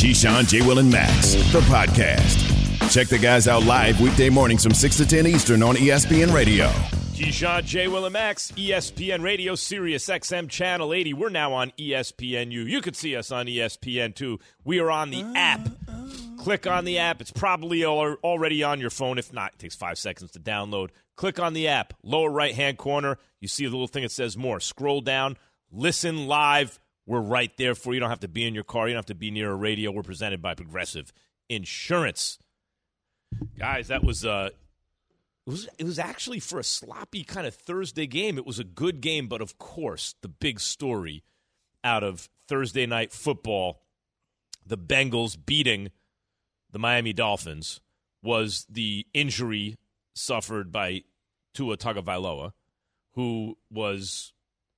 Keyshawn, J. Will, and Max, the podcast. Check the guys out live weekday mornings from 6 to 10 Eastern on ESPN Radio. Keyshawn, J. Will, and Max, ESPN Radio, Sirius XM Channel 80. We're now on ESPNU. You could see us on ESPN too. We are on the app. Click on the app. It's probably already on your phone. If not, it takes five seconds to download. Click on the app. Lower right hand corner, you see a little thing that says more. Scroll down, listen live. We're right there for you. You don't have to be in your car. You don't have to be near a radio. We're presented by Progressive Insurance. Guys, that was uh it was it was actually for a sloppy kind of Thursday game. It was a good game, but of course, the big story out of Thursday night football, the Bengals beating the Miami Dolphins was the injury suffered by Tua Tagovailoa, who was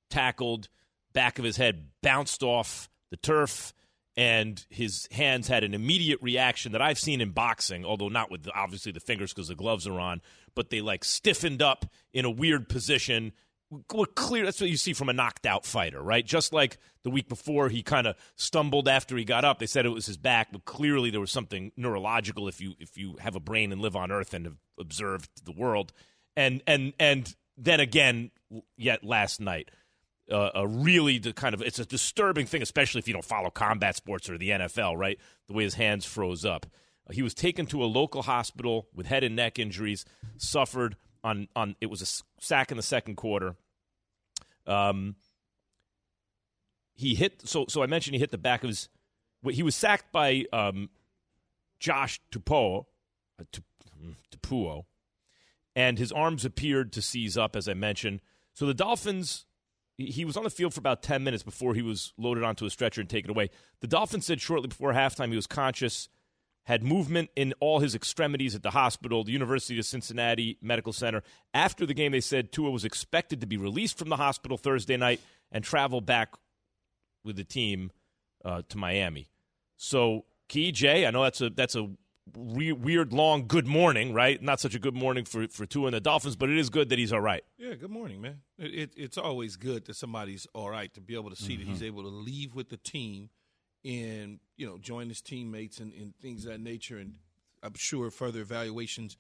tackled, back of his head bounced off the turf, and his hands had an immediate reaction that I've seen in boxing, although not with the, obviously the fingers because the gloves are on, but they like stiffened up in a weird position. Clear, that's what you see from a knocked out fighter, right? Just like the week before, he kind of stumbled after he got up. They said it was his back, but clearly there was something neurological. If you if you have a brain and live on Earth and have observed the world, and and and then again, yet last night, uh, a really kind of it's a disturbing thing, especially if you don't follow combat sports or the NFL, right? The way his hands froze up. Uh, he was taken to a local hospital with head and neck injuries. Suffered on on it was a sack in the second quarter. Um, he hit so so I mentioned he hit the back of his. He was sacked by um, Josh Tupou, uh, Tupuo, and his arms appeared to seize up, as I mentioned. So the Dolphins, he was on the field for about 10 minutes before he was loaded onto a stretcher and taken away. The Dolphins said shortly before halftime he was conscious, had movement in all his extremities at the hospital, the University of Cincinnati Medical Center. After the game, they said Tua was expected to be released from the hospital Thursday night and travel back with the team uh, to Miami. So, Key J, I know that's a that's a re- weird, long good morning, right? Not such a good morning for for Tua and the Dolphins, but it is good that he's all right. Yeah, good morning, man. It, it, it's always good that somebody's all right to be able to see mm-hmm. that he's mm-hmm. able to leave with the team and you know join his teammates and, and things of that nature. And I'm sure further evaluations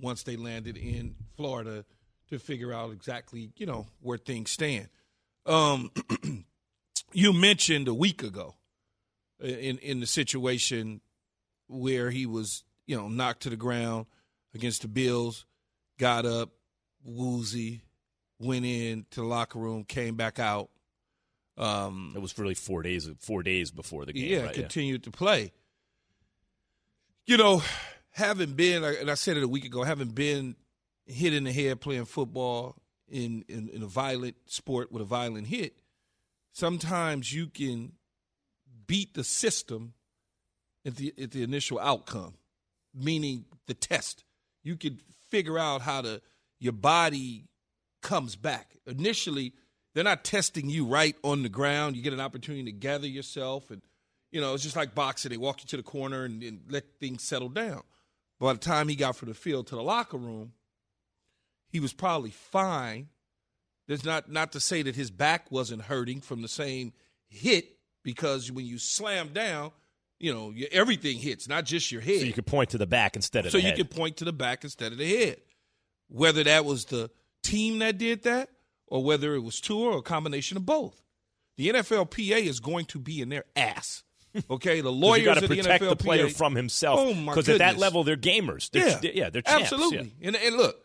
once they landed in Florida to figure out exactly you know where things stand. Um, you mentioned a week ago in in the situation where he was, you know, knocked to the ground against the Bills, got up, woozy, went in to the locker room, came back out. Um, it was really four days four days before the game. Yeah, right? continued yeah. to play. You know, having been, and I said it a week ago, having been hit in the head playing football in, in, in a violent sport with a violent hit, sometimes you can beat the system at the at the initial outcome, meaning the test. You could figure out how to your body comes back. Initially, they're not testing you right on the ground. You get an opportunity to gather yourself, and you know it's just like boxing. They walk you to the corner and, and let things settle down. By the time he got from the field to the locker room, he was probably fine. There's not not to say that his back wasn't hurting from the same hit because when you slam down, you know, everything hits, not just your head. So you could point to the back instead of so you could point to the back instead of the head. Whether that was the team that did that or whether it was Tua or a combination of both. The NFLPA is going to be in their ass. Okay, the lawyers you got to protect the, the, player from himself. Oh Because at that level, they're gamers. They're, yeah, yeah, they're champs. absolutely. Yeah. And, and look,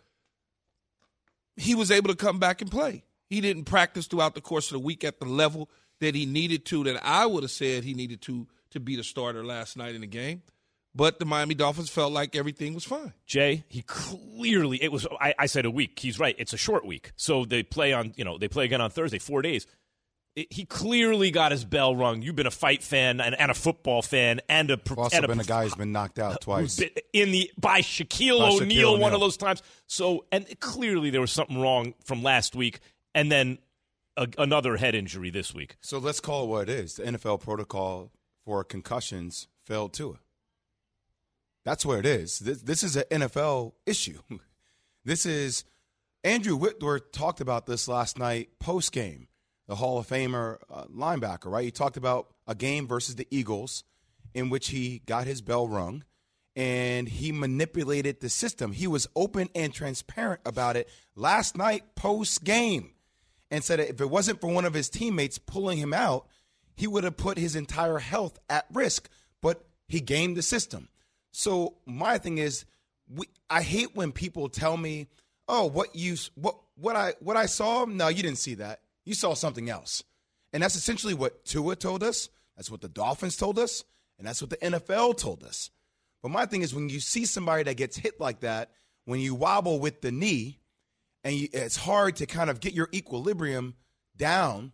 he was able to come back and play. He didn't practice throughout the course of the week at the level that he needed to. That I would have said he needed to to be the starter last night in the game. But the Miami Dolphins felt like everything was fine. Jay, he clearly it was. I, I, said a week. He's right. It's a short week, so they play on. You know, they play again on Thursday. Four days. It, he clearly got his bell rung. You've been a fight fan and, and a football fan and a. also and been a, a guy who's been knocked out twice in the by Shaquille by O'Neal one of those times. So and clearly there was something wrong from last week, and then a, another head injury this week. So let's call it what it is. The NFL protocol for concussions failed Tua. That's where it is. This, this is an NFL issue. this is Andrew Whitworth talked about this last night post game. The Hall of Famer uh, linebacker, right? He talked about a game versus the Eagles in which he got his bell rung and he manipulated the system. He was open and transparent about it last night post game and said if it wasn't for one of his teammates pulling him out, he would have put his entire health at risk. But he gamed the system. So my thing is, we, I hate when people tell me, "Oh, what you what what I what I saw? No, you didn't see that. You saw something else." And that's essentially what Tua told us. That's what the Dolphins told us, and that's what the NFL told us. But my thing is, when you see somebody that gets hit like that, when you wobble with the knee, and you, it's hard to kind of get your equilibrium down,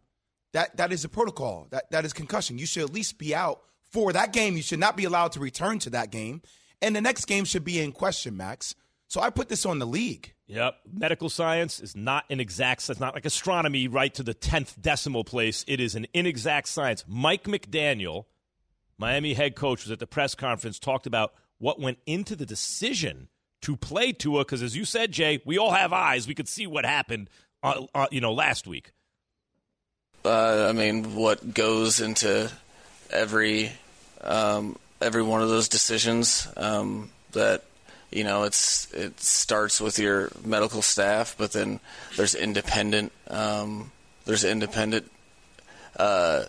that that is a protocol. That that is concussion. You should at least be out for that game. You should not be allowed to return to that game, and the next game should be in question, Max. So I put this on the league. Yep. Medical science is not an exact It's not like astronomy, right to the 10th decimal place. It is an inexact science. Mike McDaniel, Miami head coach, was at the press conference, talked about what went into the decision to play Tua, because as you said, Jay, we all have eyes. We could see what happened, uh, uh, you know, last week. Uh, I mean, what goes into every um, every one of those decisions um, that you know it's it starts with your medical staff, but then there's independent um, there's independent uh,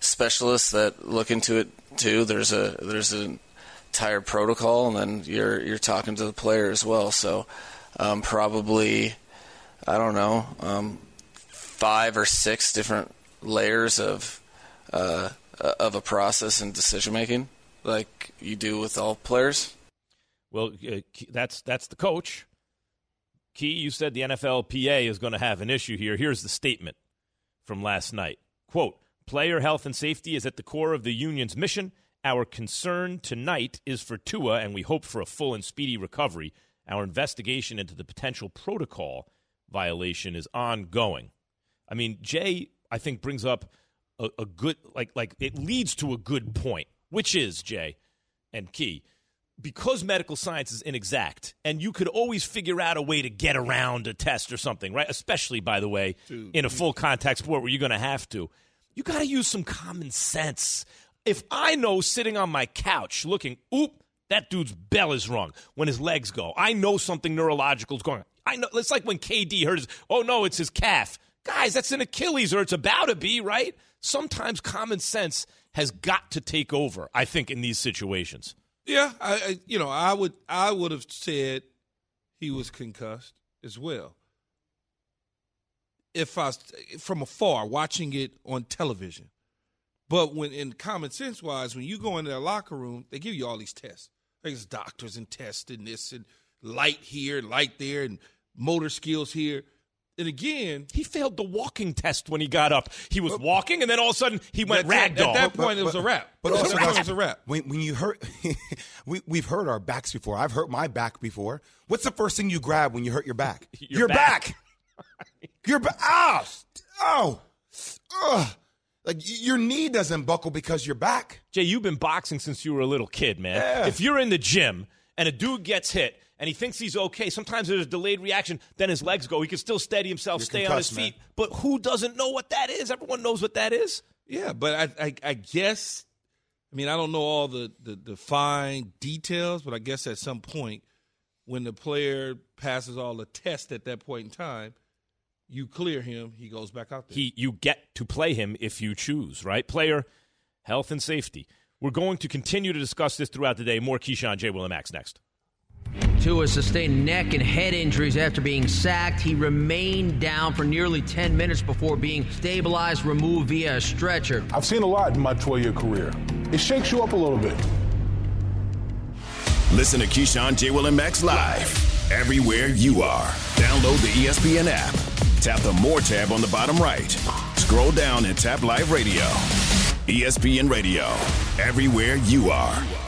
specialists that look into it too. There's a there's an entire protocol, and then you're you're talking to the player as well. So um, probably I don't know um, five or six different layers of uh, of a process and decision making, like you do with all players. Well, uh, that's that's the coach. Key, you said the NFLPA is going to have an issue here. Here's the statement from last night. Quote, player health and safety is at the core of the union's mission. Our concern tonight is for Tua, and we hope for a full and speedy recovery. Our investigation into the potential protocol violation is ongoing. I mean, Jay, I think, brings up a, a good, like, like it leads to a good point, which is, Jay and Key, because medical science is inexact and you could always figure out a way to get around a test or something, right? Especially, by the way, Dude. in a full contact sport where you're going to have to. You got to use some common sense. If I know sitting on my couch looking, oop, that dude's bell is wrong when his legs go, I know something neurological is going on. I know it's like when KD hurt his, oh no, it's his calf. Guys, that's an Achilles or it's about to be, right? Sometimes common sense has got to take over, I think, in these situations. Yeah, I, I you know I would I would have said he was concussed as well. If I from afar watching it on television, but when in common sense wise, when you go into their locker room, they give you all these tests. There's doctors and tests and this and light here, light there, and motor skills here. And again, he failed the walking test when he got up. He was walking, and then all of a sudden he went ragdoll. At that point, but, it was a wrap. But also, it was a wrap. When, when you hurt, we, we've hurt our backs before. I've hurt my back before. What's the first thing you grab when you hurt your back? your, your back. back. your back. Oh, ah, oh, ugh. Like your knee doesn't buckle because you're back. Jay, you've been boxing since you were a little kid, man. Yeah. If you're in the gym and a dude gets hit and he thinks he's okay. Sometimes there's a delayed reaction, then his legs go. He can still steady himself, You're stay on his feet. Man. But who doesn't know what that is? Everyone knows what that is. Yeah, but I, I, I guess, I mean, I don't know all the, the, the fine details, but I guess at some point, when the player passes all the tests at that point in time, you clear him, he goes back out there. He, you get to play him if you choose, right? Player health and safety. We're going to continue to discuss this throughout the day. More Keyshawn J. Max next. Tua sustained neck and head injuries after being sacked. He remained down for nearly 10 minutes before being stabilized, removed via a stretcher. I've seen a lot in my 12 year career. It shakes you up a little bit. Listen to Keyshawn, J. Will, and Max live everywhere you are. Download the ESPN app. Tap the More tab on the bottom right. Scroll down and tap Live Radio. ESPN Radio, everywhere you are.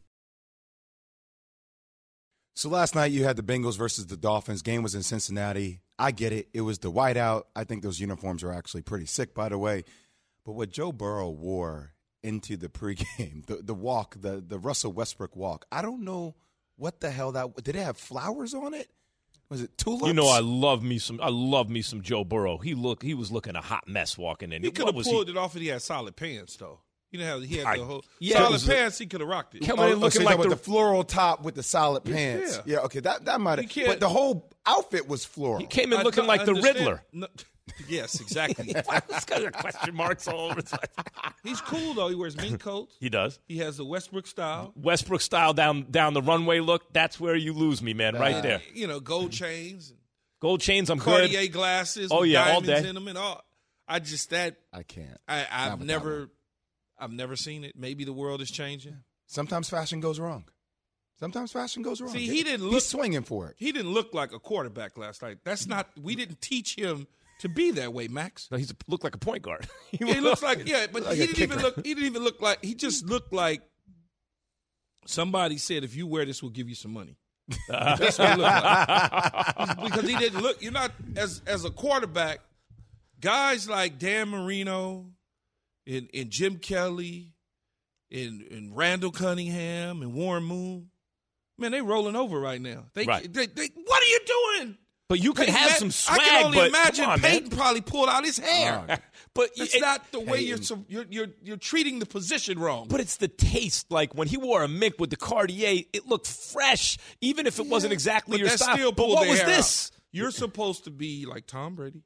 So last night you had the Bengals versus the Dolphins. Game was in Cincinnati. I get it. It was the whiteout. I think those uniforms are actually pretty sick, by the way. But what Joe Burrow wore into the pregame, the the walk, the the Russell Westbrook walk, I don't know what the hell that did. It have flowers on it? Was it tulips? You know, I love me some. I love me some Joe Burrow. He look. He was looking a hot mess walking in. He could have was pulled it off if he had solid pants, though. You know how he had I- the whole yeah, solid was- pants. He could have rocked it. Come Oh, on, oh, looking so like talking the- the floral top with the solid pants. Yeah. Yeah, okay, that that might have. can't- But the whole outfit was floral. He came in I- looking I like the Riddler. No, yes, exactly. It's got question marks all over. the place. He's cool though. He wears mink coats. He does. He has the Westbrook style. Westbrook style down down the runway look. That's where you lose me, man. Right uh, there. You know, gold chains, Gold chains. I'm Cartier good. glasses. Oh, with yeah, all diamonds day. in them and all. I just that I can't. I, I've never, one. I've never seen it. Maybe the world is changing. Sometimes fashion goes wrong. Sometimes fashion goes wrong. See, he didn't He's look- swinging for it. He didn't look like a quarterback last night. That's not. We didn't teach him to be that way, Max. No, he's a, looked like a point guard. He looks like yeah, but Like he didn't even look. He didn't even look like. He just looked like somebody said, "If you wear this, we'll give you some money." That's what he looked like. because he didn't look. You're not as as a quarterback. Guys like Dan Marino, and, and Jim Kelly, and, and Randall Cunningham, and Warren Moon. Man, they rolling over right now. They, Right. they, they what are you doing? but you could Peyton have some swag. I can only but imagine on, Peyton man. probably pulled out his hair. But it's it- not the way you're, you're you're you're treating the position wrong. But it's the taste. Like when he wore a mink with the Cartier, it looked fresh, even if it wasn't exactly your style. still but what was this? out. You're supposed to be like Tom Brady.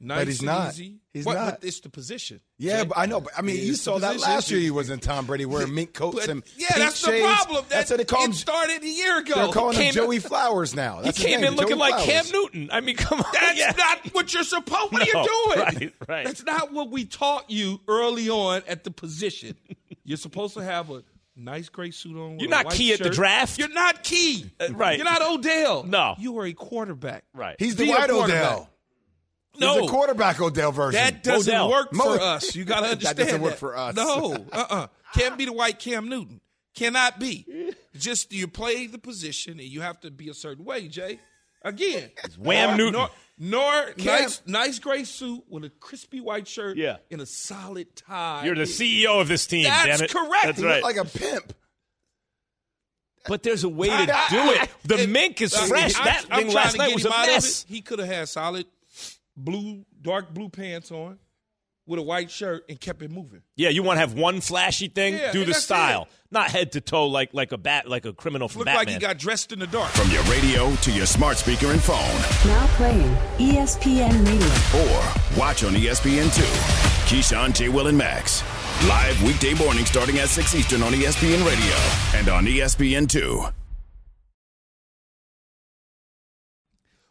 Nice he's and not. Easy. He's What- not. But it's the position. Yeah, Jay. but I know. But I mean, It's you saw that last year. He was in Tom Brady wearing mink coats But, and yeah, that's the problem. That, That's what they call him. started a year ago. They're calling him Joey Flowers now. He That's his came name, in looking Joey like Flowers. Cam Newton. I mean, come on. That's yeah. not what you're supposed. What No, are you doing? right, right. That's not what we taught you early on at the position. You're supposed to have a nice gray suit on. You're not key at the draft. You're not key. Uh, right. You're not Odell. No. You are a quarterback. right. He's the white. Odell. No. He's the quarterback Odell version. That doesn't Odell. work Mo- for us. You got to understand That understand doesn't work for us. No, uh, uh can't be the white Cam Newton. Cannot be. Just you play the position and you have to be a certain way, Jay. Again, it's Wham nor, Newton. Nor, nor nice, nice gray suit with a crispy white shirt. Yeah. and a solid tie. You're the CEO of this team. That's damn it. correct. That's right. like a pimp. but there's a way to do it. The And- mink is fresh. I'm- that I'm thing trying last to night get was a out of mess. it. He could have had solid blue, dark blue pants on with a white shirt and kept it moving. Yeah, you want to have one flashy thing? Yeah, do the style, it. not head to toe like like a bat, like a criminal from Looked Batman. like he got dressed in the dark. From your radio to your smart speaker and phone, Now playing ESPN Radio. or watch on E ESPN2. Keyshawn, J. Will, and Max. Live weekday morning starting at 6 Eastern on ESPN Radio and on E ESPN2.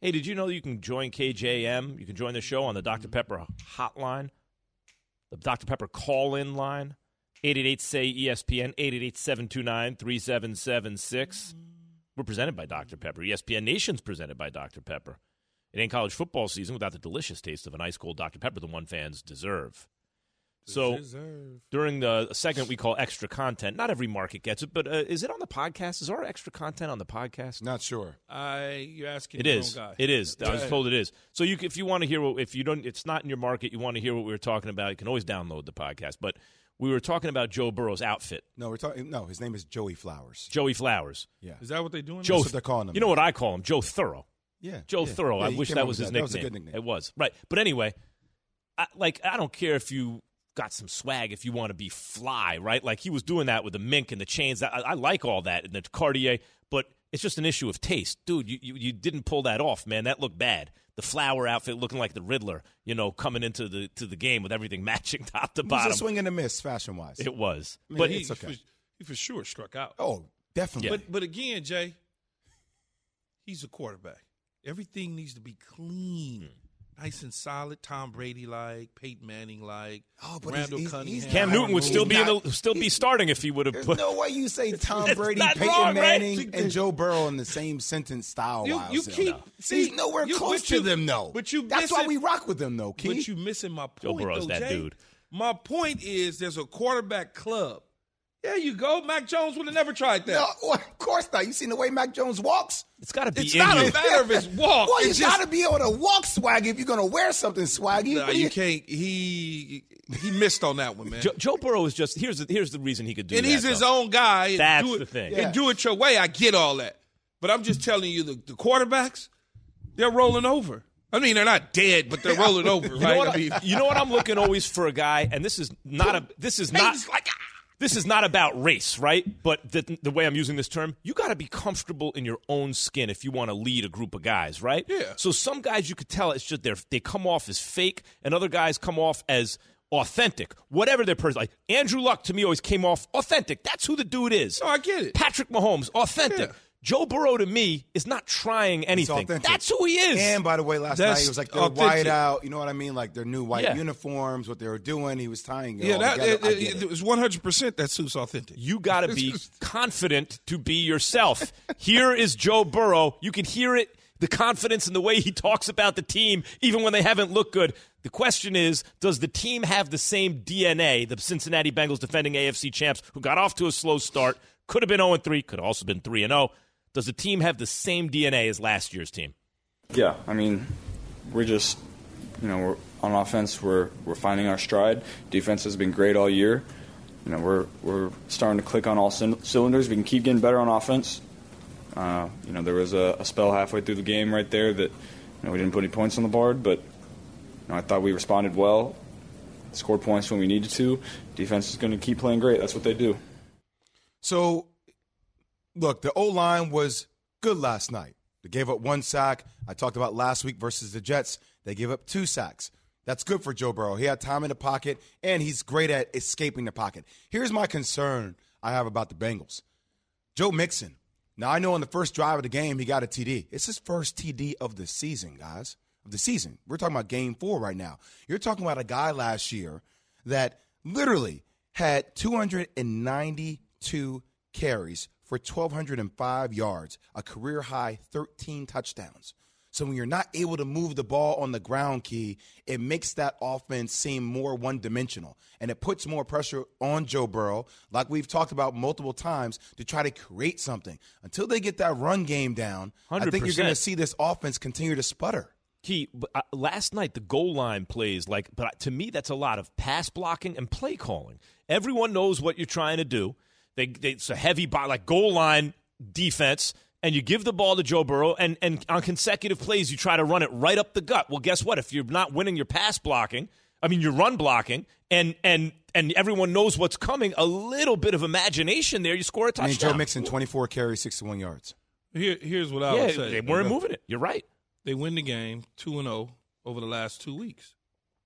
Hey, did you know you can join KJM? You can join the show on the Dr. Mm-hmm. Pepper hotline, the Dr. Pepper call in line, 888 say ESPN, 888 729 3776. Mm-hmm. We're presented by Dr. Pepper. ESPN Nation's presented by Dr. Pepper. It ain't college football season without the delicious taste of an ice cold Dr. Pepper, the one fans deserve. So Deserve. during the segment we call extra content, not every market gets it, but uh, is it on the podcast? Is our extra content on the podcast? Not sure. I you're asking? It the is. Wrong guy. It is. Yeah. I was told it is. So you, if you want to hear what, if you don't, it's not in your market. You want to hear what we were talking about. You can always download the podcast. But we were talking about Joe Burrow's outfit. No, we're talking. No, his name is Joey Flowers. Joey Flowers. Yeah. Is that what they're doing? Joe. That's what they're calling him. You know what I call him? Joe Thorough. Yeah. Joe yeah. Thorough. Yeah, I wish that was his that. nickname. That was a good nickname. It was right. But anyway, I, like I don't care if you got some swag if you want to be fly, right? Like he was doing that with the mink and the chains. I, I like all that and the Cartier, but it's just an issue of taste, dude. You, you you didn't pull that off, man. That looked bad. The flower outfit looking like the Riddler, you know, coming into the to the game with everything matching top to It was bottom. a swing and a miss, fashion wise. It was, I mean, but he, it's okay. for, he for sure struck out. Oh, definitely. But but again, Jay, he's a quarterback. Everything needs to be clean, hmm. Nice and solid. Tom Brady like, Peyton Manning like, Oh, but Randall he's- he's- Cunningham. he's Cam Newton would still be in the, still be starting if he would have There's put. no way you say Tom Brady, Peyton wrong, right? Manning, and Joe Burrow in the same sentence style. You- you keep- see, He's nowhere you- close to you- them, though. but you That's why missing- we rock with them, though. Key. But you missing my point, Joe Burrow's though, that Jay. dude. My point is, there's a quarterback club. There you go. Mac Jones would have never tried that. no, well, of course not. You seen the way Mac Jones walks? It's got to be It's in not you. a matter of his walk. Well, you It's just- got to be able to walk swaggy if you're going to wear something swaggy. Nah, What do you can't. He he missed on that one, man. Joe, Joe Burrow is just here's the, here's the reason he could do it. and that. he's his though. own guy. And That's do it, the thing. And do it your way. I get all that, but I'm just telling you, the, the quarterbacks, they're rolling over. I mean, they're not dead, but they're rolling over, You know, what, I mean, you know what I'm looking always for a guy, and this is not a this is not Things like ah, this is not about race, right? But the, the way I'm using this term, you got to be comfortable in your own skin if you want to lead a group of guys, right? Yeah. So some guys you could tell it's just they they come off as fake, and other guys come off as authentic. Whatever their person, like Andrew Luck to me always came off authentic. That's who the dude is. No, I get it. Patrick Mahomes, authentic. Yeah. Joe Burrow to me is not trying anything. That's who he is. And by the way, last That's night he was like their white out. You know what I mean? Like their new white Yeah. uniforms, what they were doing. He was tying it yeah, all that together. it, it, it, it. was 100 percent that suits authentic. You got to be confident to be yourself. Here is Joe Burrow. You can hear it, the confidence in the way he talks about the team, even when they haven't looked good. The question is Does the team have the same DNA, the Cincinnati Bengals defending AFC champs, who got off to a slow start, could have been 0 3, could have also been 3 0. Does the team have the same DNA as last year's team? Yeah, I mean, we're just, you know, we're on offense. We're we're finding our stride. Defense has been great all year. You know, we're we're starting to click on all c- cylinders. We can keep getting better on offense. Uh, you know, there was a, a spell halfway through the game right there that, you know, we didn't put any points on the board, but you know, I thought we responded well. Scored points when we needed to. Defense is going to keep playing great. That's what they do. So, look, the O line was good last night. They gave up one sack. I talked about last week versus the Jets. They gave up two sacks. That's good for Joe Burrow. He had time in the pocket, and he's great at escaping the pocket. Here's my concern I have about the Bengals Joe Mixon. Now, I know in the first drive of the game, he got a TD. It's his first TD of the season, guys. Of the season. We're talking about game four right now. You're talking about a guy last year that literally had 292 carries for 1,205 yards, a career high 13 touchdowns. So when you're not able to move the ball on the ground key, it makes that offense seem more one dimensional. And it puts more pressure on Joe Burrow, like we've talked about multiple times, to try to create something. Until they get that run game down, I think you're going to see this offense continue to sputter. Key, but, uh, last night the goal line plays like, but to me that's a lot of pass blocking and play calling. Everyone knows what you're trying to do. They, they it's a heavy bo- like goal line defense, and you give the ball to Joe Burrow, and and on consecutive plays you try to run it right up the gut. Well, guess what? If you're not winning your pass blocking, I mean, you're run blocking, and and and everyone knows what's coming. A little bit of imagination there, you score a I mean, touchdown. Joe Mixon, 24 carries, 61 yards. Here, here's what I yeah, would say. they weren't moving it. You're right. They win the game two and zero over the last two weeks.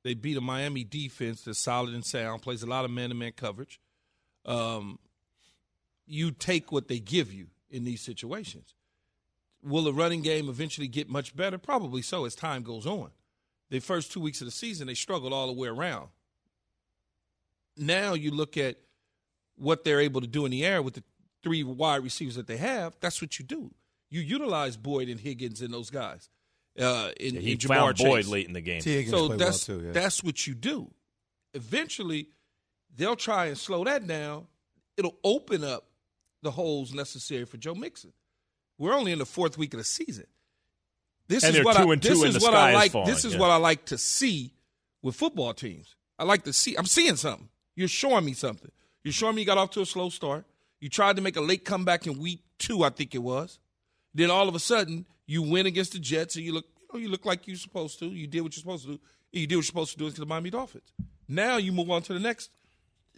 They beat a Miami defense that's solid and sound, plays a lot of man-to-man coverage. Um, you take what they give you in these situations. Will the running game eventually get much better? Probably so as time goes on. The first two weeks of the season, they struggled all the way around. Now you look at what they're able to do in the air with the three wide receivers that they have. That's what you do. You utilize Boyd and Higgins and those guys. Uh, in, Yeah, he in Ja'Marr found Chase. Boyd late in the game. T. Higgins So played well, that's too, yeah. that's what you do. Eventually, they'll try and slow that down. It'll open up the holes necessary for Joe Mixon. We're only in the fourth week of the season. This And is what I, this is what I is like. falling, this is yeah. what I like to see with football teams. I like to see. I'm seeing something. You're showing me something. You're showing me you got off to a slow start. You tried to make a late comeback in week two, I think it was. Then all of a sudden, you win against the Jets, and you look, you know, you look like you're supposed to. You did what you're supposed to do. You did what you're supposed to do against the Miami Dolphins. Now you move on to the next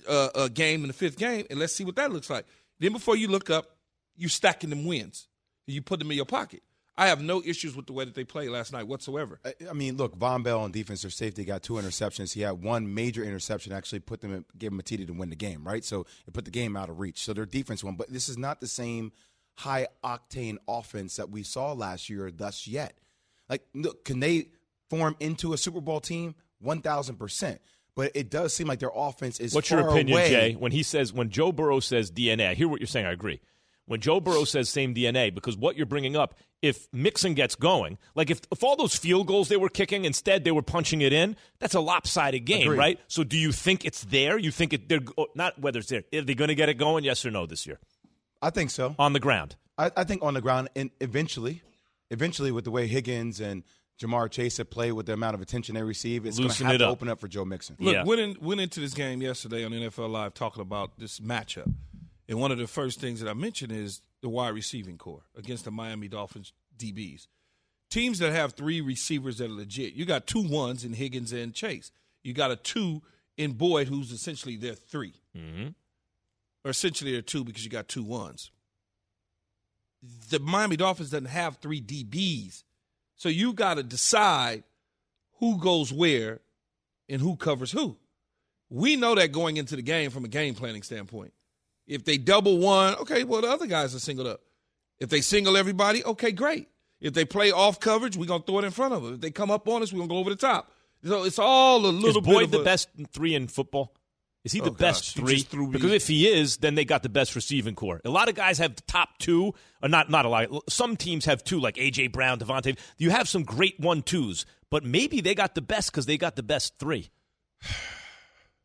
uh, uh, game in the fifth game, and let's see what that looks like. Then before you look up, you stacking them wins. You put them in your pocket. I have no issues with the way that they played last night whatsoever. I, mean, look, Vonn Bell on defense or safety got two interceptions. He had one major interception, actually put them, in, gave him a TD to win the game, right? So it put the game out of reach. So their defense won, but this is not the same high octane offense that we saw last year, thus yet. Like, look, can they form into a Super Bowl team? One thousand percent. But it does seem like their offense is. What's your opinion, away. Jay? When he says, when Joe Burrow says DNA, I hear what you're saying. I agree. When Joe Burrow says same DNA, because what you're bringing up, if Mixon gets going, like if, if all those field goals they were kicking, instead they were punching it in, that's a lopsided game, Agreed. right? So do you think it's there? You think it, they're not whether it's there. Are they going to get it going? Yes or no this year I think so. on the ground? I, I think on the ground, and eventually, eventually, with the way Higgins and Ja'Marr Chase at play with the amount of attention they receive, it's going to have it to open up for Joe Mixon. Look, Yeah. went, in, went into this game yesterday on NFL Live talking about this matchup. And one of the first things that I mentioned is the wide receiving core against the Miami Dolphins DBs. Teams that have three receivers that are legit. You got two ones in Higgins and Chase. You got a two in Boyd, who's essentially their 3 Mm-hmm. Or essentially they're two because you got two ones. The Miami Dolphins doesn't have three DBs. So you got to decide who goes where and who covers who. We know that going into the game from a game planning standpoint. If they double one, okay, well, the other guys are singled up. If they single everybody, okay, great. If they play off coverage, we're going to throw it in front of them. If they come up on us, we're going to go over the top. So it's all a Is little bit Boyd of the a- best three in football? Is he the Oh, best gosh, three? Because if he is, then they got the best receiving core. A lot of guys have the top two, or not not a lot. Some teams have two, like AJ Brown, DeVonta. You have some great one twos, but maybe they got the best because they got the best three.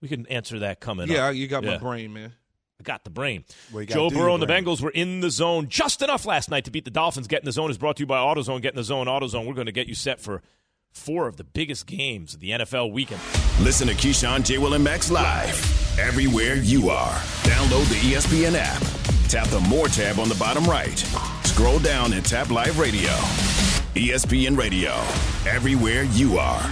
We can answer that coming Yeah, up. you got my brain, man. I got the brain. Well, Joe Burrow and the. Bengals were in the zone just enough last night to beat the Dolphins. Get in the zone is brought to you by AutoZone. Get in the zone, AutoZone. We're going to get you set for four of the biggest games of the NFL weekend. Listen to Keyshawn, J. Will, and Max live everywhere you are. Download the ESPN app. Tap the More tab on the bottom right. Scroll down and tap Live Radio. ESPN Radio. Everywhere you are.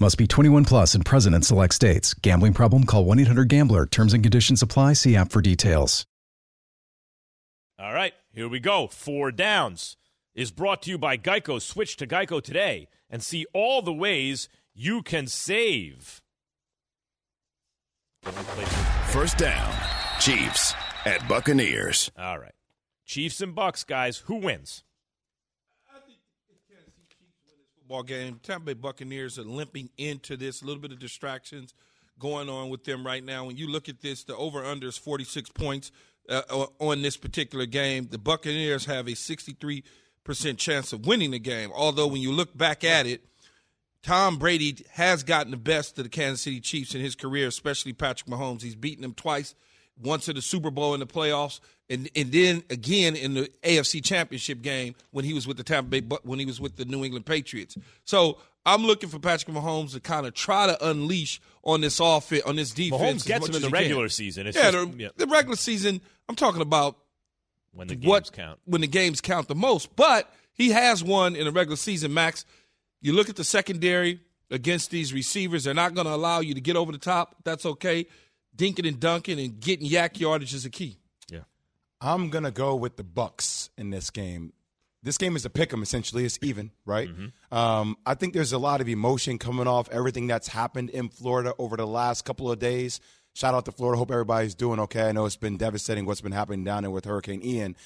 Must be 21 plus and present in select states. Gambling problem? Call 1 800 Gambler. Terms and conditions apply. See app for details. All right, here we go. Four downs is brought to you by Geico. Switch to Geico today and see all the ways you can save. First down. Chiefs at Buccaneers. All right. Chiefs and Bucks, guys. Who wins? Football game. Tampa Bay Buccaneers are limping into this. A little bit of distractions going on with them right now. When you look at this, the over under is 46 points uh, on this particular game. The Buccaneers have a 63% chance of winning the game. Although when you look back at it, Tom Brady has gotten the best of the Kansas City Chiefs in his career, especially Patrick Mahomes. He's beaten them twice, once in the Super Bowl in the playoffs, and and then again in the AFC Championship game when he was with the Tampa Bay when he was with the New England Patriots. So I'm looking for Patrick Mahomes to kind of try to unleash on this offense, on this defense. Mahomes gets him in the regular can. season. It's yeah, just, the, yeah, the regular season. I'm talking about when the games what, count. When the games count the most, but he has one in the regular season. Max, you look at the secondary against these receivers; they're not going to allow you to get over the top. That's okay. Dinking and dunking and getting YAC yardage is a key. Yeah, I'm gonna go with the Bucks in this game. This game is a pick 'em essentially. It's even, right? Mm-hmm. Um, I think there's a lot of emotion coming off everything that's happened in Florida over the last couple of days. Shout out to Florida. Hope everybody's doing okay. I know it's been devastating what's been happening down there with Hurricane Ian.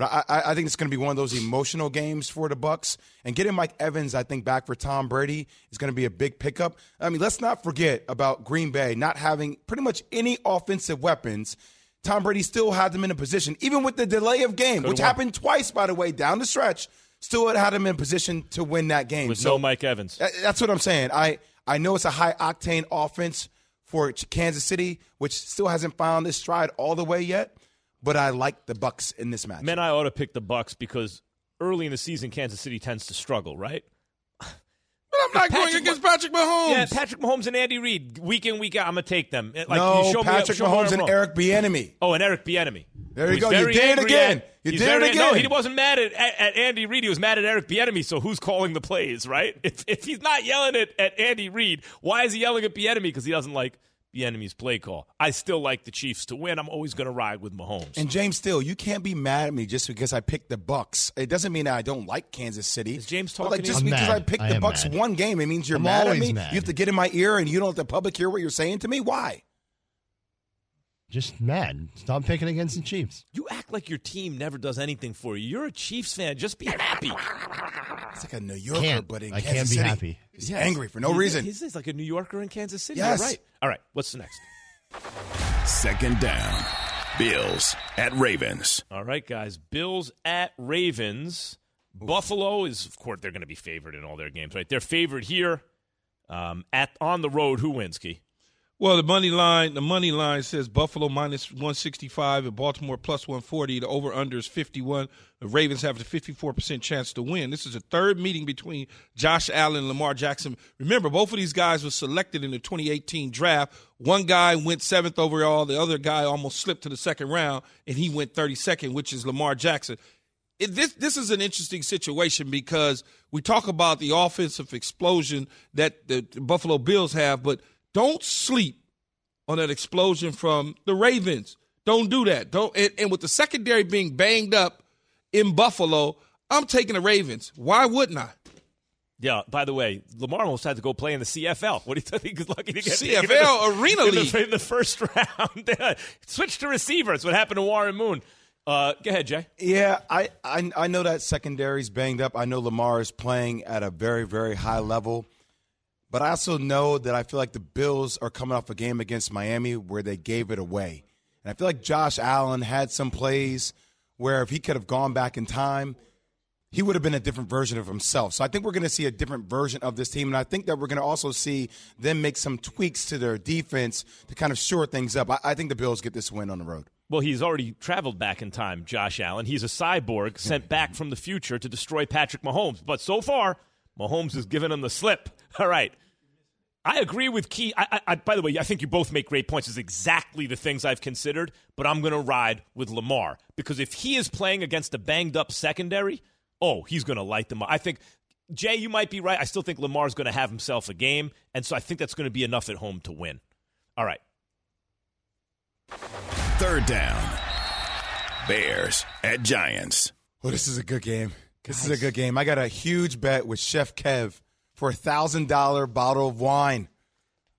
But I, I, I think it's going to be one of those emotional games for the Bucks. And getting Mike Evans, I think, back for Tom Brady is going to be a big pickup. I mean, let's not forget about Green Bay not having pretty much any offensive weapons. Tom Brady still had them in a position, even with the delay of game, Could've which won. happened twice, by the way, down the stretch. Still had him in position to win that game. with so no Mike Evans. that's what I'm saying. I I know it's a high octane offense for Kansas City, which still hasn't found its stride all the way yet. But I like the Bucks in this match. Man, I ought to pick the Bucks because early in the season, Kansas City tends to struggle, right? But I'm not going against Patrick Mahomes. Yeah, Patrick Mahomes and Andy Reid, week in week out, I'm gonna take them. Like, no, you show Patrick me where Mahomes and. Eric Bieniemy. Oh, and Eric Bieniemy. There you go. You very did it again. at- You did very- it No, he wasn't mad at, at, at Andy Reid. He was mad at Eric Bieniemy. So who's calling the plays, right? If, if he's not yelling at, at Andy Reid, why is he yelling at Bieniemy? Because he doesn't like Bieniemy's play call. I still like the Chiefs to win. I'm always going to ride with Mahomes. And James Still, you can't be mad at me just because I picked the Bucks. It doesn't mean that I don't like Kansas City. Is James But, talking like just? I'm because mad. I picked I the Bucks mad. one game, it means you're I'm mad at me. mad. You have to get in my ear and you don't let the public hear what you're saying to me. Why? Just mad. Stop picking against the Chiefs. You act like your team never does anything for you. You're a Chiefs fan. Just be happy. It's like a New Yorker, Can't. but in I Kansas can't be City. happy. He's Yes. angry for no He- reason. He's, he's like a New Yorker in Kansas City. Yes. You're right. All right. What's the next? Second down. Bills at Ravens. All right, guys. Bills at Ravens. Buffalo is, of course, they're going to be favored in all their games, right? They're favored here. Um, at on the road, who wins, Key? Well, the money line, the money line says Buffalo minus 165 and Baltimore plus 140. The over under is 51. The Ravens have a 54% chance to win. This is the third meeting between Josh Allen and Lamar Jackson. Remember, both of these guys were selected in the 2018 draft. One guy went seventh overall. The other guy almost slipped to the second round, and he went 32nd, which is Lamar Jackson. It, this this is an interesting situation because we talk about the offensive explosion that the Buffalo Bills have, but don't sleep on that explosion from the Ravens. Don't do that. Don't and, and with the secondary being banged up in Buffalo, I'm taking the Ravens. Why wouldn't I? Yeah. By the way, Lamar almost had to go play in the CFL. What do you think? He's lucky to get CFL in the- Arena in the- League. in the first round. Switch to receiver. That's what happened to Warren Moon. Uh, go ahead, Jay. Yeah, I, I I know that secondary's banged up. I know Lamar is playing at a very very high level, but I also know that I feel like the Bills are coming off a game against Miami where they gave it away, and I feel like Josh Allen had some plays where if he could have gone back in time, he would have been a different version of himself. So I think we're going to see a different version of this team, and I think that we're going to also see them make some tweaks to their defense to kind of shore things up. I, I think the Bills get this win on the road. Well, he's already traveled back in time, Josh Allen. He's a cyborg sent back from the future to destroy Patrick Mahomes. But so far, Mahomes has given him the slip. All right. I agree with Key. I, I, I, by the way, I think you both make great points. It's exactly the things I've considered, but I'm going to ride with Lamar because if he is playing against a banged up secondary, oh, he's going to light them up. I think, Jay, you might be right. I still think Lamar's going to have himself a game, and so I think that's going to be enough at home to win. All right. Third down. Bears at Giants. Well, this is a good game. This is a good game. I got a huge bet with Chef Kev for a thousand dollar bottle of wine.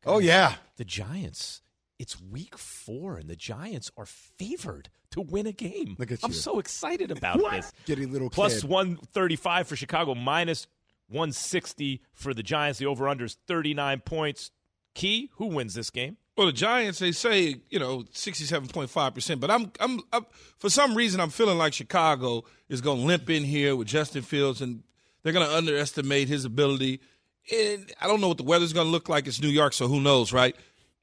Oh yeah, The Giants. It's week four, and the Giants are favored to win a game. Look at I'm you. so excited about this. Giddy little kid. 135 for Chicago, minus 160 for the Giants. The over under is 39 points. Key, who wins this game? Well, the Giants, they say you know sixty-seven point five percent, but I'm, I'm, I'm for some reason I'm feeling like Chicago is going to limp in here with Justin Fields, and they're going to underestimate his ability. and I don't know what the weather's going to look like. It's New York, so who knows, right?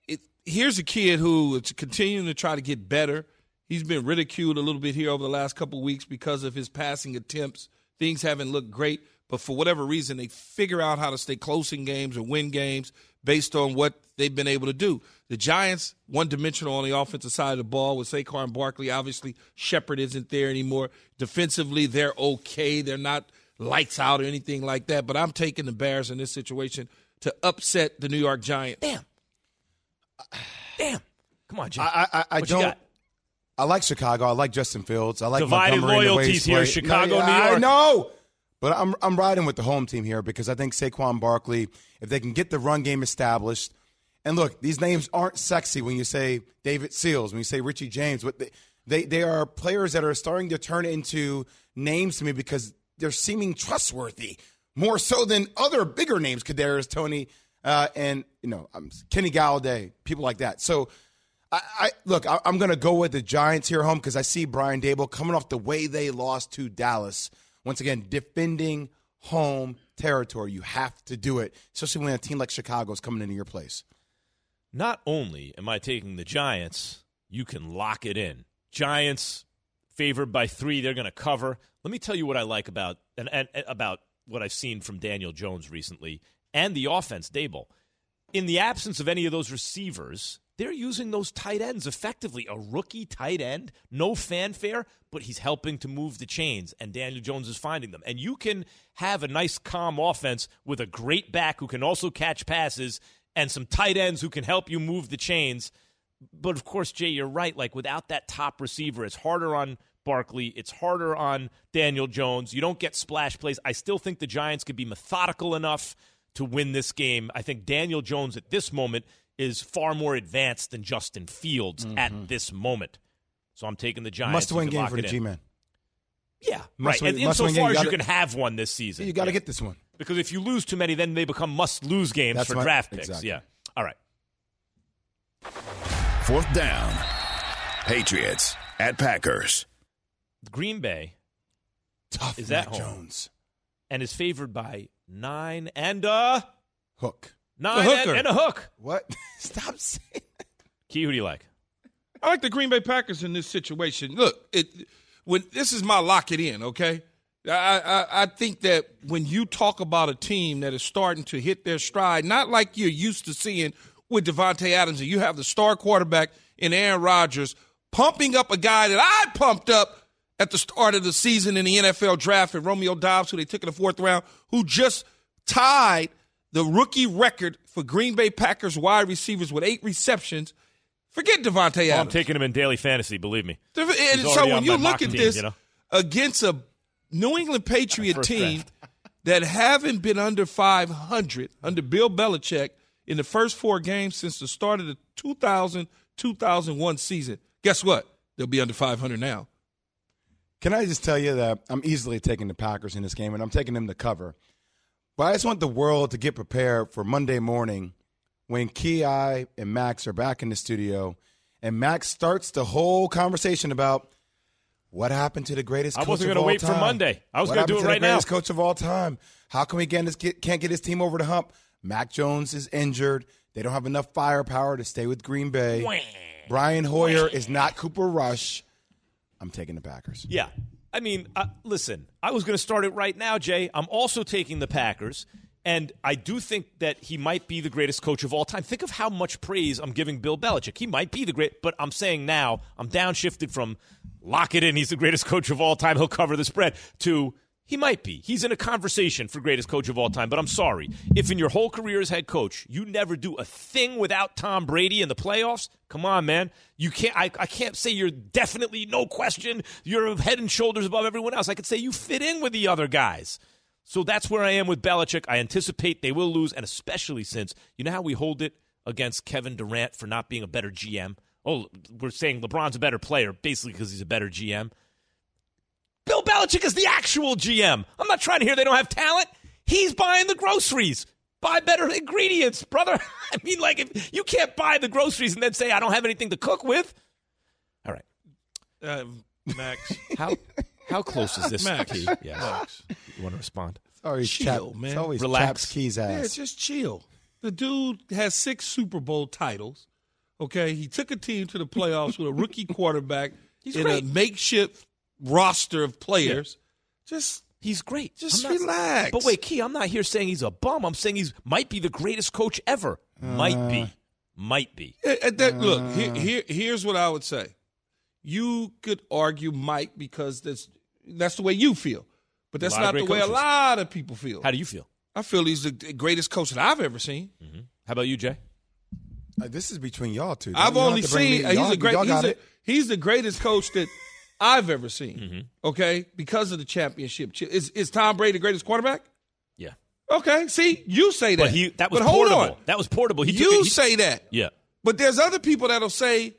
It, here's a kid who is continuing to try to get better. He's been ridiculed a little bit here over the last couple weeks because of his passing attempts. Things haven't looked great, but for whatever reason, they figure out how to stay close in games or win games based on what they've been able to do. The Giants, one dimensional on the offensive side of the ball with Saquon Barkley. Obviously, Shepard isn't there anymore. Defensively, they're okay. They're not lights out or anything like that. But I'm taking the Bears in this situation to upset the New York Giants. Damn. Damn. Come on, Jay. I, I, I What don't. got? I like Chicago. I like Justin Fields. I like David Montgomery and the way loyalties here. Chicago, No, New I York. know, but I'm I'm riding with the home team here because I think Saquon Barkley, if they can get the run game established, and look, these names aren't sexy when you say David Sills, when you say Richie James, but they they, they are players that are starting to turn into names to me because they're seeming trustworthy more so than other bigger names, Kadarius Toney, uh, and you know Kenny Golladay, people like that. So. I, I look. I, I'm going to go with the Giants here home because I see Brian Daboll coming off the way they lost to Dallas. Once again, defending home territory. You have to do it, especially when a team like Chicago is coming into your place. Not only am I taking the Giants, you can lock it in. Giants favored by three. They're going to cover. Let me tell you what I like about and, and, and about what I've seen from Daniel Jones recently and the offense, Daboll. In the absence of any of those receivers, they're using those tight ends effectively. A rookie tight end, no fanfare, but he's helping to move the chains, and Daniel Jones is finding them. And you can have a nice, calm offense with a great back who can also catch passes and some tight ends who can help you move the chains. But of course, Jay, you're right. Like without that top receiver, it's harder on Barkley. It's harder on Daniel Jones. You don't get splash plays. I still think the Giants could be methodical enough to win this game. I think Daniel Jones at this moment is far more advanced than Justin Fields at mm-hmm. this moment. So I'm taking the Giants. Must win game for the. G man. Yeah, Must right. win- And must win game. insofar as you gotta- can have one this season, You got to Yeah. get this one. because if you lose too many, then they become must-lose games That's for my- draft picks. exactly. Yeah. All right. Fourth down. Patriots at Packers. Green Bay Tough is Mac at home Jones. and is favored by nine and a Hook. Nine The and, hooker. and a hook. What? Stop saying. Key, who do you like? I like the Green Bay Packers in this situation. Look, it when this is my lock it in. Okay, I, I I think that when you talk about a team that is starting to hit their stride, not like you're used to seeing with Davante Adams, and you have the star quarterback in Aaron Rodgers pumping up a guy that I pumped up at the start of the season in the NFL draft, and Romeo Doubs, who they took in the fourth round, who just tied the rookie record for Green Bay Packers wide receivers with eight receptions. Forget Davante Oh, I'm taking him in daily fantasy. Believe me. And so when you look at team, this you know? against a New England Patriot team draft. that haven't been under 500 under Bill Belichick in the first four games since the start of the 2000 2001 season, guess what? They'll be under 500 now. Can I just tell you that I'm easily taking the Packers in this game, and I'm taking them to cover. But I just want the world to get prepared for Monday morning when Ki and Max are back in the studio, and Max starts the whole conversation about what happened to the greatest. I wasn't gonna all wait for? Monday. I was gonna do it right now. coach of all time. How can he get his, get, can't get his team over the hump? Mac Jones is injured. They don't have enough firepower to stay with Green Bay. Brian Hoyer is not Cooper Rush. I'm taking the Packers. Yeah. I mean, uh, listen, I was going to start it right now, Jay. I'm also taking the Packers, and I do think that he might be the greatest coach of all time. Think of how much praise I'm giving Bill Belichick. He might be the great, but I'm saying now I'm downshifted from lock it in, he's the greatest coach of all time, he'll cover the spread, to he might be. He's in a conversation for greatest coach of all time, but I'm sorry. If in your whole career as head coach, you never do a thing without Tom Brady in the playoffs, come on, man. You can't I, I can't say you're definitely no question, you're head and shoulders above everyone else. I could say you fit in with the other guys. So that's where I am with Belichick. I anticipate they will lose, and especially since you know how we hold it against Kevin Durant for not being a better GM. Oh, we're saying LeBron's a better player, basically because he's a better GM. Bill Belichick is the actual GM. I'm not trying to hear they don't have talent. He's buying the groceries. Buy better ingredients, brother. I mean, like, if you can't buy the groceries and then say, I don't have anything to cook with. All right. Uh, Max, How how close is this? Max, Key? Yes. Max. You want to respond? always chill, Chap- man. It's always Relax. Chaps Keys Yeah, ass. just chill. The dude has six Super Bowl titles. Okay, he took a team to the playoffs with a rookie quarterback He's in great. a makeshift roster of players. Just He's great. Just I'm not- relax. But wait, Key, I'm not here saying he's a bum. I'm saying he's might be the greatest coach ever. might Uh. be. Might be. At- at that, look, here, here, here's what I would say. You could argue Mike because that's that's the way you feel, but that's A lot of not the great way coaches. a lot of people feel. How do you feel? I feel he's the greatest coach that I've ever seen. How about you, Jay? Uh, this is between y'all two. I've You don't only have to bring seen uh, he's a great he's, a, he's the greatest coach that I've ever seen. Mm-hmm. Okay, because of the championship. Is is Tom Brady the greatest quarterback? Yeah. Okay, see, you say that. But he that was But hold portable. on. That was portable. He took you it- he- say that. Yeah. But there's other people that'll say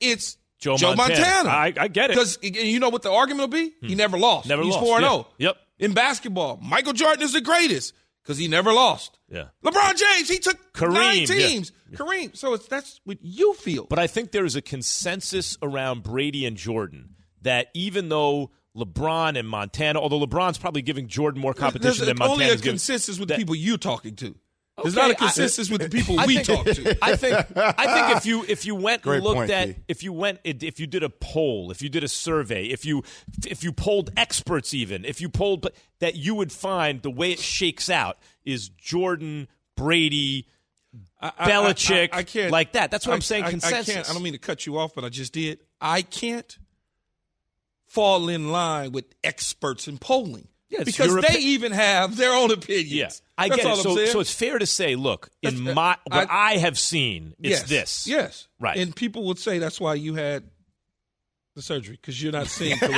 it's Joe Joe, Montana. Montana. I- I get it. Because you know what the argument will be? He never lost. Never He's lost, 4 yeah. 0. Yep. In basketball, Michael Jordan is the greatest because he never lost. Yeah. LeBron James, he took Kareem, nine yeah. teams. Kareem. So it's that's what you feel. But I think there is a consensus around Brady and Jordan that even though LeBron and Montana, although LeBron's probably giving Jordan more competition There's than only a Montana's giving. consensus with that- the people you're talking to. There's Okay, not a I- consensus with the people I we think- talk to. I think I think if you if you went Great and looked point, at Key. if you went if you did a poll, if you did a survey, if you if you polled experts even, if you polled that you would find the way it shakes out is Jordan, Brady, I- I- Belichick, I, I can't like that. That's what I- I'm saying. I, consensus. I can't. I don't mean to cut you off, but I just did. I can't fall in line with experts in polling Yeah, because your they opi- even have their own opinions. Yeah, I That's get all it. I'm So, saying. so it's fair to say, look, in That's- uh, my what I- I, have seen, it's yes, this. Yes, Right. And people would say that's why you had the surgery because you're not seeing correctly.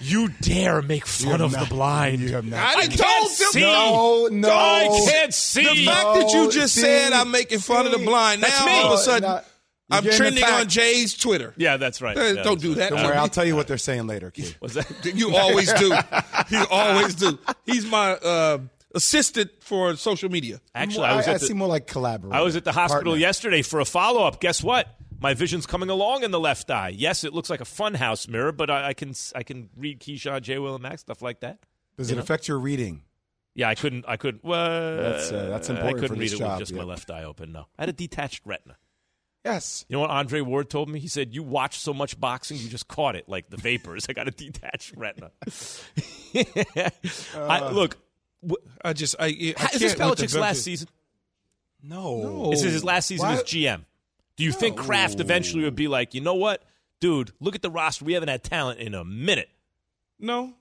you dare make fun of the blind. You have not. I I didn't can't told them. see. No, no. I can't see. The fact that you just see, said I'm making fun of the blind, That's now me. all of a sudden No, you're I'm trending on Jay's Twitter. Yeah, that's right. Eh, Yeah, don't that's do right. that. Don't worry, I'll tell you what they're saying later, kid. Was that? You always do. You always do. He's my uh, assistant for social media. Actually, I was I, at the, see more like collaborator. I was at the hospital partner. yesterday for a follow up. Guess what? My vision's coming along in the left eye. Yes, it looks like a funhouse mirror, but I, I can I can read Keyshawn, J. Will, and Max stuff like that. Does You it know? affect your reading? Yeah, I couldn't. I couldn't. Well, That's, uh, that's important I couldn't for read this it job, with just my left eye open. No, I had a detached retina. Yes. You know what Andre Ward told me? He said, "You watch so much boxing, you just caught it like the vapors." I got a detached retina. I, uh, look, w- I just I, I is can't this Belichick's last season? No. This is his last season as GM. Do you think Kraft eventually would be like, you know what, dude? Look at the roster. We haven't had talent in a minute. No,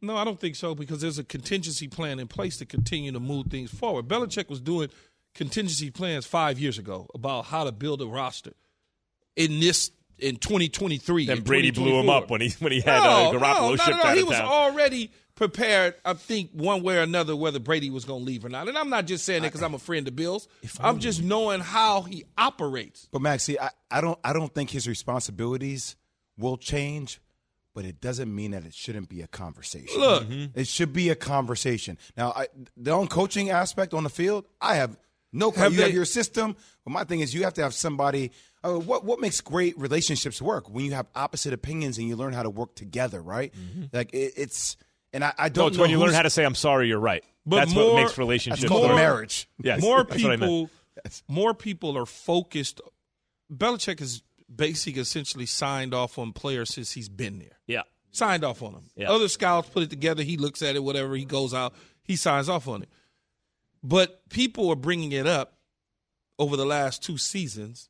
no, I don't think so because there's a contingency plan in place to continue to move things forward. Belichick was doing contingency plans five years ago about how to build a roster in this in 2023. Then and Brady blew him up when he when he had uh, No, Garoppolo no, not shipped at all. out He of was town. already prepared, I think, one way or another, whether Brady was going to leave or not. And I'm not just saying that because I'm a friend of Bill's. I'm just knowing how he operates. But Max, see, I, I don't I don't think his responsibilities will change, but it doesn't mean that it shouldn't be a conversation. Look. it should be a conversation. Now, I, the on coaching aspect on the field, I have no. Have you they- have your system, but my thing is you have to have somebody. Uh, what what makes great relationships work when you have opposite opinions and you learn how to work together, right? Like it, it's and I, I don't it's know when you learn how to say "I'm sorry, you're right." But that's more- what makes relationships That's called work. marriage. Yes, more that's what I meant. people, more people are focused. Belichick has basically essentially signed off on players since he's been there. Yeah, Signed off on them. Yeah. Other scouts put it together. He looks at it, whatever. He goes out. He signs off on it. But people are bringing it up over the last two seasons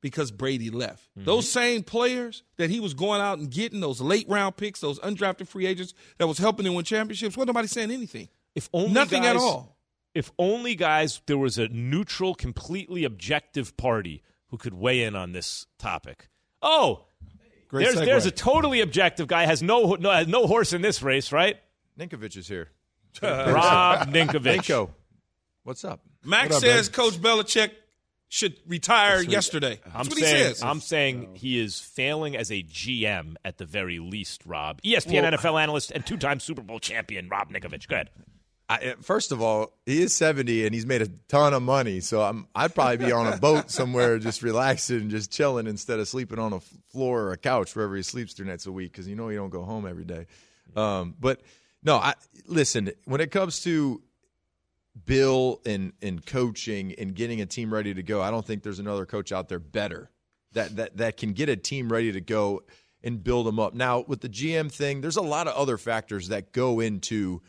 because Brady left. Mm-hmm. Those same players that he was going out and getting, those late round picks, those undrafted free agents that was helping him win championships, wasn't nobody saying anything. If only Nothing at all. If only guys there was a neutral, completely objective party who could weigh in on this topic. Oh, Great there's segue. there's a totally objective guy has no no has no horse in this race, right? Ninkovich is here. Rob Ninkovich. Ninko, what's up? Max What up, says baby? Coach Belichick should retire yesterday. That's I'm what saying, he says. I'm saying he is failing as a GM at the very least, Rob. ESPN Well- NFL analyst and two time Super Bowl champion, Rob Ninkovich. Go ahead. I, first of all, he is 70 and he's made a ton of money. So I'm, I'd probably be on a boat somewhere just relaxing and just chilling instead of sleeping on a floor or a couch wherever he sleeps three nights a week because you know he don't go home every day. Um, but No, I listen. When it comes to Bill and and coaching and getting a team ready to go, I don't think there's another coach out there better that that that can get a team ready to go and build them up. Now with the GM thing, there's a lot of other factors that go into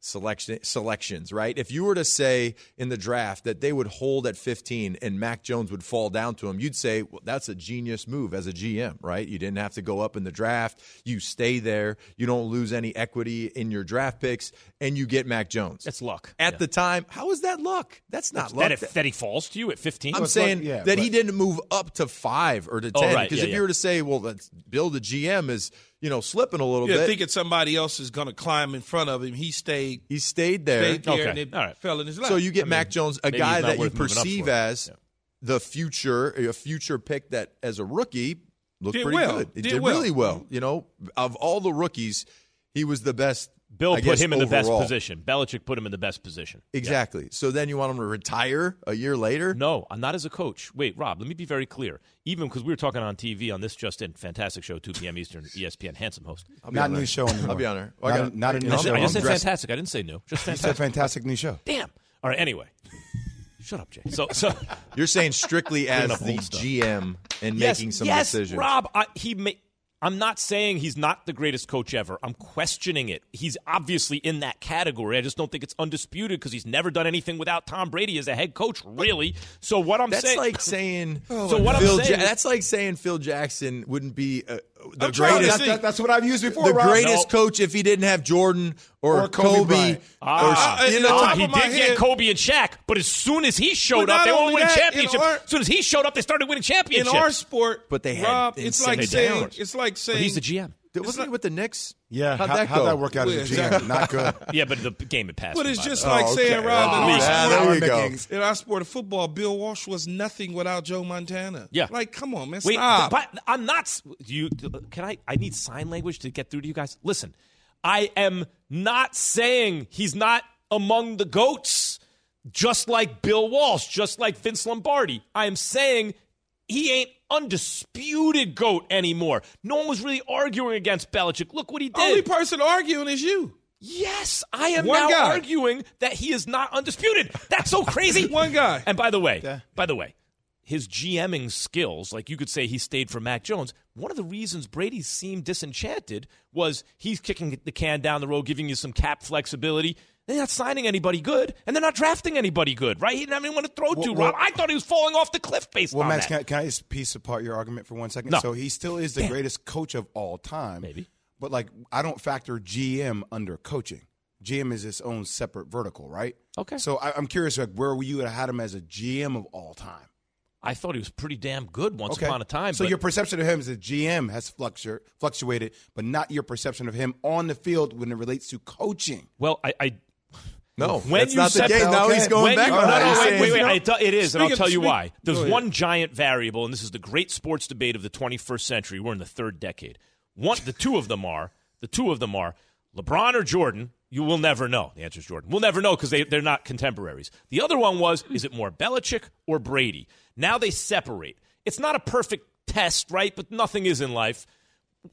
selection selections, right? If you were to say in the draft that they would hold at 15 and Mac Jones would fall down to him, you'd say well, that's a genius move as a GM, right? You didn't have to go up in the draft. You stay there. You don't lose any equity in your draft picks, and you get Mac Jones. That's luck. At Yeah. the time, how is that luck? That's not That, luck. That, if, that he falls to you at 15? I'm saying that he didn't move up to five or to Oh, ten. right. Because Yeah, if yeah. you were to say, well, that's Bill the GM is you know slipping a little Yeah, bit. thinking somebody else is going to climb in front of him. He stayed. he stayed there. Stayed there Okay. and it All right. fell in his lap. So you get I mean, Mac Jones, a guy that you worth moving up perceive for. as the future, a future pick that as a rookie looked Did pretty well. good. It Did did, well. really well. You know, of all the rookies, he was the best. Bill I put guess, him in the best position. Belichick put him in the best position. Exactly. So then you want him to retire a year later? No, I'm not as a coach. Wait, Rob, let me be very clear. Even because we were talking on TV on this just in fantastic show, 2 p.m. Eastern, ESPN, handsome host. I'll Not on new show anymore. I'll be on there. Well, I Not, got- a, not a new I show. said, I just said dressed- fantastic. I didn't say new. Just You said fantastic. fantastic new show. Damn. All right. Anyway, shut up, Jay. So, so You're saying strictly as the stuff. GM and yes, making some yes, decisions. Rob. I, he ma- I'm not saying he's not the greatest coach ever. I'm questioning it. He's obviously in that category. I just don't think it's undisputed because he's never done anything without Tom Brady as a head coach, really. So what I'm That's saying, like saying. so what Phil I'm saying, Ja- that's like saying Phil Jackson wouldn't be uh, the I'm greatest. see- That- that's what I've used before. the Rob. greatest No. coach if he didn't have Jordan or, Or Kobe Kobe. Bryant. Ah, Uh, you know, the Ah, he did head- get Kobe and Shaq, but as soon as he showed up, they were only winning that, in championships. our- as soon as he showed up, they started winning championship in our sport, But they had Rob, it's like insane saying talent. it's like saying but he's the GM. Wasn't he with the Knicks? Yeah, How'd how, that how'd that work out Yeah, as a GM? exactly. Not good. Yeah, but the game had passed. But it's just like Oh, saying, okay. Rob, Oh, in, our yeah, sport, there you go. in our sport of football, Bill Walsh was nothing without Joe Montana. Yeah. Like, come on, man, Wait, stop. but I'm not. You can I? I need sign language to get through to you guys. Listen, I am not saying he's not among the goats, just like Bill Walsh, just like Vince Lombardi. I am saying he ain't undisputed goat anymore. No one was really arguing against Belichick. Look what he did. Only person arguing is you. Yes, I am One now guy. arguing that he is not undisputed. That's so crazy. One guy. And by the way, by the way, his GMing skills, like you could say he stayed for Mac Jones. One of the reasons Brady seemed disenchanted was he's kicking the can down the road, giving you some cap flexibility. They're not signing anybody good, and they're not drafting anybody good, right? He didn't have anyone to throw to, Rob. well- I thought he was falling off the cliff based Well, on Max, that. can I, can I just piece apart your argument for one second? No. So he still is the Damn. greatest coach of all time. Maybe. But, like, I don't factor GM under coaching. GM is its own separate vertical, right? Okay. So I, I'm curious, like, where were you have had him as a GM of all time? I thought he was pretty damn good once Okay. upon a time. So your perception of him as a GM has fluctu- fluctuated, but not your perception of him on the field when it relates to coaching. well, I, I No, When that's you not the said- case. Now Okay. he's going When back you- no, that. no, wait, wait, wait, it, is, and I'll tell you why. There's one giant variable, and this is the great sports debate of the 21st century. We're in the third decade. One, the two of them are the two of them are LeBron or Jordan. You will never know. The answer is Jordan. We'll never know because they, they're not contemporaries. The other one was is it more Belichick or Brady? Now they separate. It's not a perfect test, right? But nothing is in life.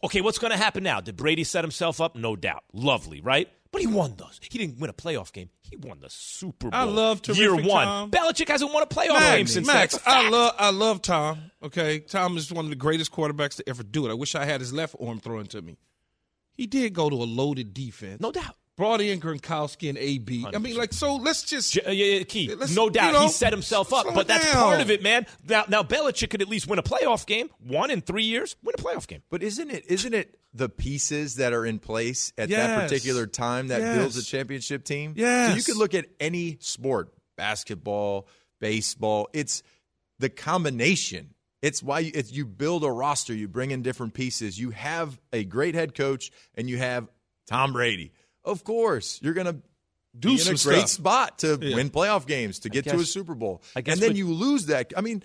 Okay, what's going to happen now? Did Brady set himself up? No doubt. Lovely, right? But he won those. He didn't win a playoff game. He won the Super Bowl. I love year terrific one. Tom. Belichick hasn't won a playoff game Max, since Max, then. It's a I love I love Tom. Okay, Tom is one of the greatest quarterbacks to ever do it. I wish I had his left arm thrown to me. He did go to a loaded defense. No doubt. Brought in Gronkowski and AB. I mean, like, so let's just J- yeah, yeah, Key, Let's- no doubt you know, he set himself up, but that's down. part of it, man. Now, now Belichick could at least win a playoff game, one in three years, win a playoff game. But isn't it isn't it the pieces that are in place at that particular time that Yes. builds a championship team? So Yes. you could look at any sport, basketball, baseball, it's the combination. It's why you, it's, you build a roster, you bring in different pieces. You have a great head coach and you have Tom Brady. Of course, you're going to Do be in some a great stuff. spot to Yeah. win playoff games, to get to a Super Bowl. And then what- you lose that. I mean,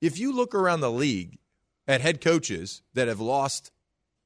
if you look around the league at head coaches that have lost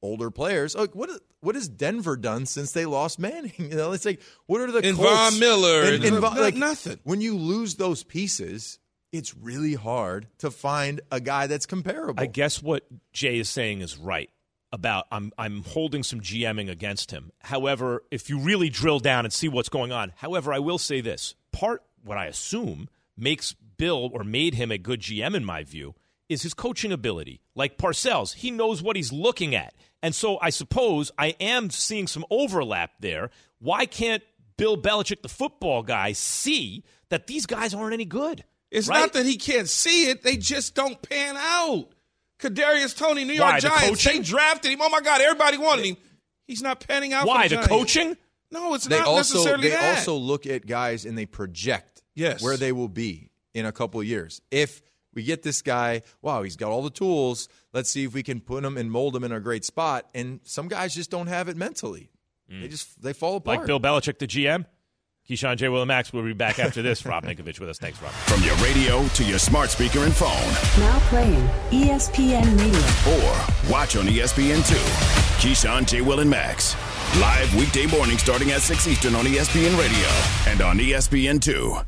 older players, like what what has Denver done since they lost Manning? You know, it's like what are the And Colts- Von Miller and, and- and Von- like, nothing. When you lose those pieces, it's really hard to find a guy that's comparable. I guess what Jay is saying is right. About I'm I'm holding some GMing against him. However, if you really drill down and see what's going on, however, I will say this: part what I assume makes Bill or made him a good GM in my view is his coaching ability. Like Parcells, he knows what he's looking at. And so I suppose I am seeing some overlap there. Why can't Bill Belichick, the football guy, see that these guys aren't any good? It's right? not that he can't see it; they just don't pan out. Kadarius Toney, New York Why, the Giants, they drafted him. Oh my God, everybody wanted him. He's not panning out. Why for the, the coaching? No, it's they not also necessarily they that. also look at guys and they project Yes. where they will be in a couple of years. If we get this guy, wow, he's got all the tools. Let's see if we can put him and mold him in a great spot. And some guys just don't have it mentally. They mm. just they fall apart. Like Bill Belichick, the GM? Keyshawn J. Will and Max will be back after this. Rob Ninkovich with us. Thanks, Rob. From your radio to your smart speaker and phone, Now playing ESPN Radio. or watch on E ESPN2. Keyshawn, J. Will, and Max. Live weekday morning starting at 6 Eastern on ESPN Radio and on ESPN2.